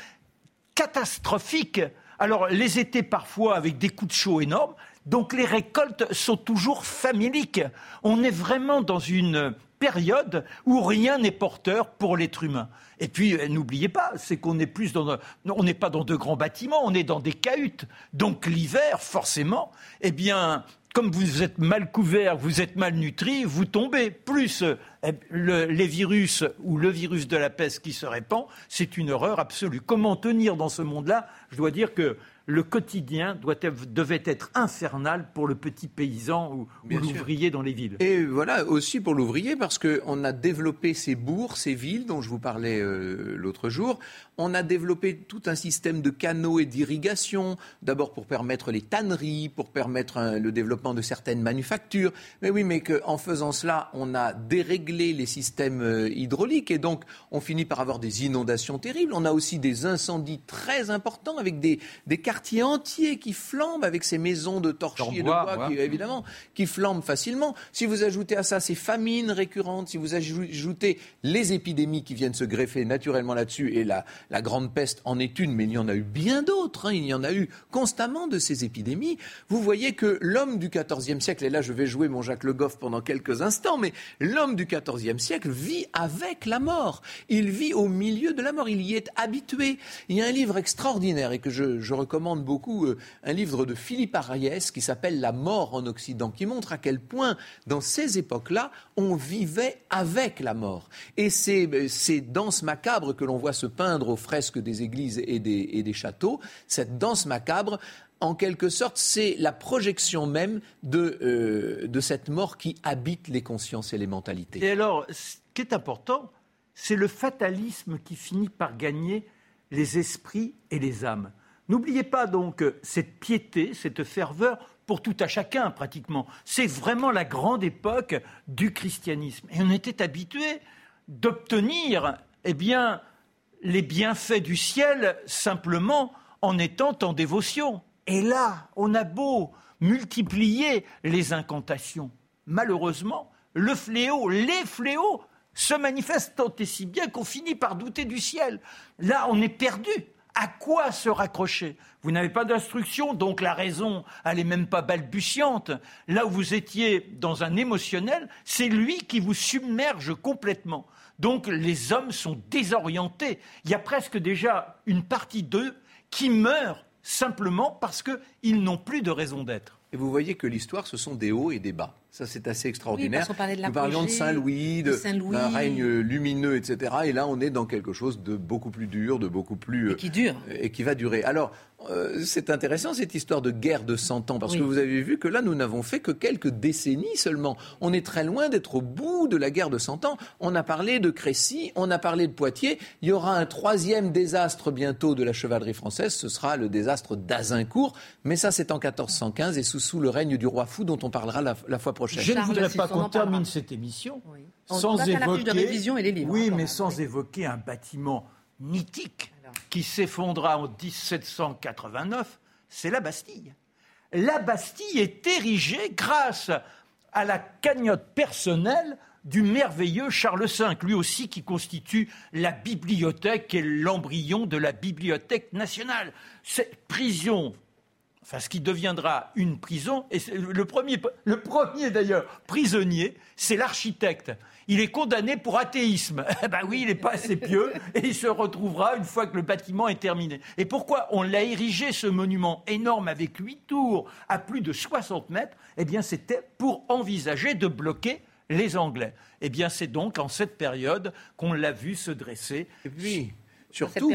C: catastrophiques. Alors les étés parfois avec des coups de chaud énormes, donc les récoltes sont toujours familiques. On est vraiment dans une période où rien n'est porteur pour l'être humain. Et puis, euh, n'oubliez pas, c'est qu'on n'est plus dans, on n'est pas dans de grands bâtiments, on est dans des cahutes. Donc l'hiver, forcément, eh bien, comme vous êtes mal couvert, vous êtes mal nutri, vous tombez. Plus eh, les virus ou le virus de la peste qui se répand, c'est une horreur absolue. Comment tenir dans ce monde-là? Je dois dire que le quotidien doit devait être infernal pour le petit paysan ou, l'ouvrier dans les villes.
B: Et voilà, aussi pour l'ouvrier, parce qu'on a développé ces bourgs, ces villes dont je vous parlais euh, l'autre jour. On a développé tout un système de canaux et d'irrigation, d'abord pour permettre les tanneries, pour permettre le développement de certaines manufactures. Mais oui, mais qu'en faisant cela, on a déréglé les systèmes euh, hydrauliques et donc on finit par avoir des inondations terribles. On a aussi des incendies très importants avec des, des quartiers entiers qui flambent avec ces maisons de torchis et de bois, qui, évidemment, qui flambent facilement. Si vous ajoutez à ça ces famines récurrentes, si vous ajoutez les épidémies qui viennent se greffer naturellement là-dessus, et la, la grande peste en est une, mais il y en a eu bien d'autres, hein, il y en a eu constamment de ces épidémies, vous voyez que l'homme du XIVe siècle, et là je vais jouer mon Jacques Le Goff pendant quelques instants, mais l'homme du XIVe siècle vit avec la mort. Il vit au milieu de la mort, il y est habitué. Il y a un livre extraordinaire et que je, je recommande beaucoup euh, un livre de Philippe Ariès qui s'appelle La mort en Occident, qui montre à quel point, dans ces époques-là, on vivait avec la mort. Et c'est euh, ces danses macabres que l'on voit se peindre aux fresques des églises et des, et des châteaux, cette danse macabre, en quelque sorte, c'est la projection même de, euh, de cette mort qui habite les consciences et les mentalités.
C: Et alors, ce qui est important, c'est le fatalisme qui finit par gagner les esprits et les âmes. N'oubliez pas donc cette piété, cette ferveur pour tout à chacun pratiquement. C'est vraiment la grande époque du christianisme. Et on était habitué d'obtenir eh bien, les bienfaits du ciel simplement en étant en dévotion. Et là, on a beau multiplier les incantations. Malheureusement, le fléau, les fléaux se manifestent tant et si bien qu'on finit par douter du ciel. Là, on est perdu à quoi se raccrocher Vous n'avez pas d'instruction, donc la raison, elle n'est même pas balbutiante. Là où vous étiez dans un émotionnel, c'est lui qui vous submerge complètement. Donc les hommes sont désorientés. Il y a presque déjà une partie d'eux qui meurt simplement parce qu'ils n'ont plus de raison d'être.
B: Et vous voyez que l'histoire, ce sont des hauts et des bas. Ça, c'est assez extraordinaire.
A: de
B: Nous parlions de Saint-Louis, d'un règne lumineux, etc. Et là, on est dans quelque chose de beaucoup plus dur, de beaucoup plus...
A: Et qui dure.
B: Euh, et qui va durer. Alors, euh, c'est intéressant cette histoire de guerre de 100 ans, parce que vous avez vu que là, nous n'avons fait que quelques décennies seulement. On est très loin d'être au bout de la guerre de 100 ans. On a parlé de Crécy, on a parlé de Poitiers. Il y aura un troisième désastre bientôt de la chevalerie française, ce sera le désastre d'Azincourt. Mais ça, c'est en 1415 et sous, sous le règne du roi fou dont on parlera la fois prochaine.
C: Je ne voudrais pas qu'on termine cette émission sans évoquer, oui, mais sans évoquer un bâtiment mythique qui s'effondra en 1789, c'est la Bastille. La Bastille est érigée grâce à la cagnotte personnelle du merveilleux Charles V, lui aussi qui constitue la bibliothèque et l'embryon de la bibliothèque nationale. Cette prison ce qui deviendra une prison, et le premier, le premier d'ailleurs prisonnier, c'est l'architecte. Il est condamné pour athéisme. ben oui, il n'est pas assez pieux et il se retrouvera une fois que le bâtiment est terminé. Et pourquoi on l'a érigé, ce monument énorme avec huit tours à plus de 60 mètres? Eh bien, c'était pour envisager de bloquer les Anglais. Eh bien, c'est donc en cette période qu'on l'a vu se dresser.
B: Et puis, Surtout,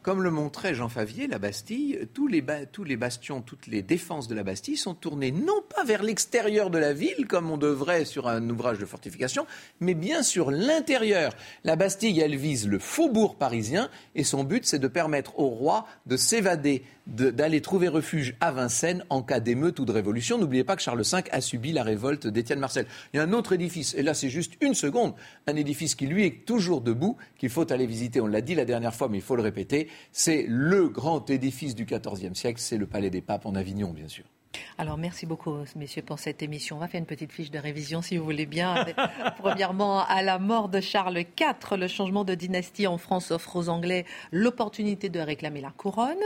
B: comme, le montrait Jean Favier, la Bastille, tous les, tous les bastions, toutes les défenses de la Bastille sont tournées non pas vers l'extérieur de la ville, comme on devrait sur un ouvrage de fortification, mais bien sur l'intérieur. La Bastille, elle vise le faubourg parisien, et son but, c'est de permettre au roi de s'évader d'aller trouver refuge à Vincennes en cas d'émeute ou de révolution. N'oubliez pas que Charles V a subi la révolte d'Étienne Marcel. Il y a un autre édifice, et là c'est juste une seconde, un édifice qui lui est toujours debout, qu'il faut aller visiter, on l'a dit la dernière fois, mais il faut le répéter, c'est le grand édifice du XIVe siècle, c'est le Palais des Papes en Avignon, bien sûr.
A: Alors, merci beaucoup, messieurs, pour cette émission. On va faire une petite fiche de révision, si vous voulez bien. Premièrement, à la mort de Charles IV, le changement de dynastie en France offre aux Anglais l'opportunité de réclamer la couronne.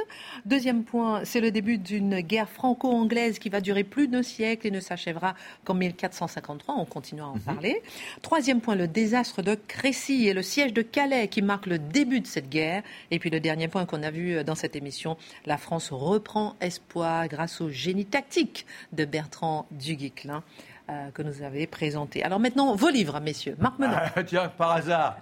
A: Deuxième point, c'est le début d'une guerre franco-anglaise qui va durer plus d'un siècle et ne s'achèvera qu'en 1453. On continue à en mhm. parler. Troisième point, le désastre de Crécy et le siège de Calais qui marque le début de cette guerre. Et puis le dernier point qu'on a vu dans cette émission, la France reprend espoir grâce au génie tactique de Bertrand Duguesclin. Euh, que nous avez présenté. Alors maintenant, vos livres, messieurs. Marc Menon.
C: Ah, tiens, par hasard.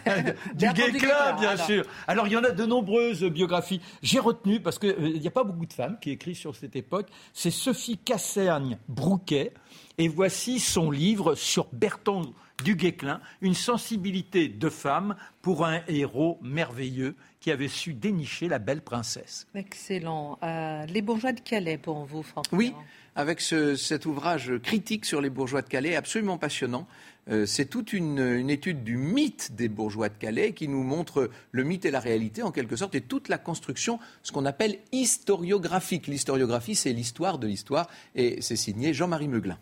C: du Guesclin, bien sûr. Alors, il y en a de nombreuses biographies. J'ai retenu, parce qu'il euh, n'y a pas beaucoup de femmes qui écrivent sur cette époque, c'est Sophie Cassergne-Brouquet. Et voici son livre sur Bertrand Duguesclin, une sensibilité de femme pour un héros merveilleux qui avait su dénicher la belle princesse.
A: Excellent. Euh, les bourgeois de Calais pour vous, François
B: Oui, avec cet ouvrage critique sur les bourgeois de Calais, absolument passionnant. Euh, c'est toute une, étude du mythe des bourgeois de Calais qui nous montre le mythe et la réalité en quelque sorte et toute la construction, ce qu'on appelle historiographique. L'historiographie, c'est l'histoire de l'histoire et c'est signé Jean-Marie Meuglin.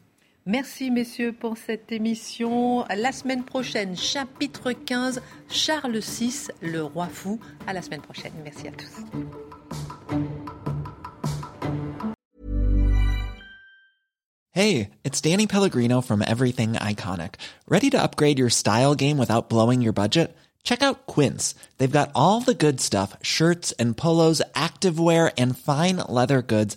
A: Merci messieurs pour cette émission. La semaine prochaine, chapitre 15, Charles VI, le roi fou. À la semaine prochaine. Merci à tous.
D: Hey, it's Danny Pellegrino from Everything Iconic. Ready to upgrade your style game without blowing your budget? Check out Quince. They've got all the good stuff, shirts and polos, activewear and fine leather goods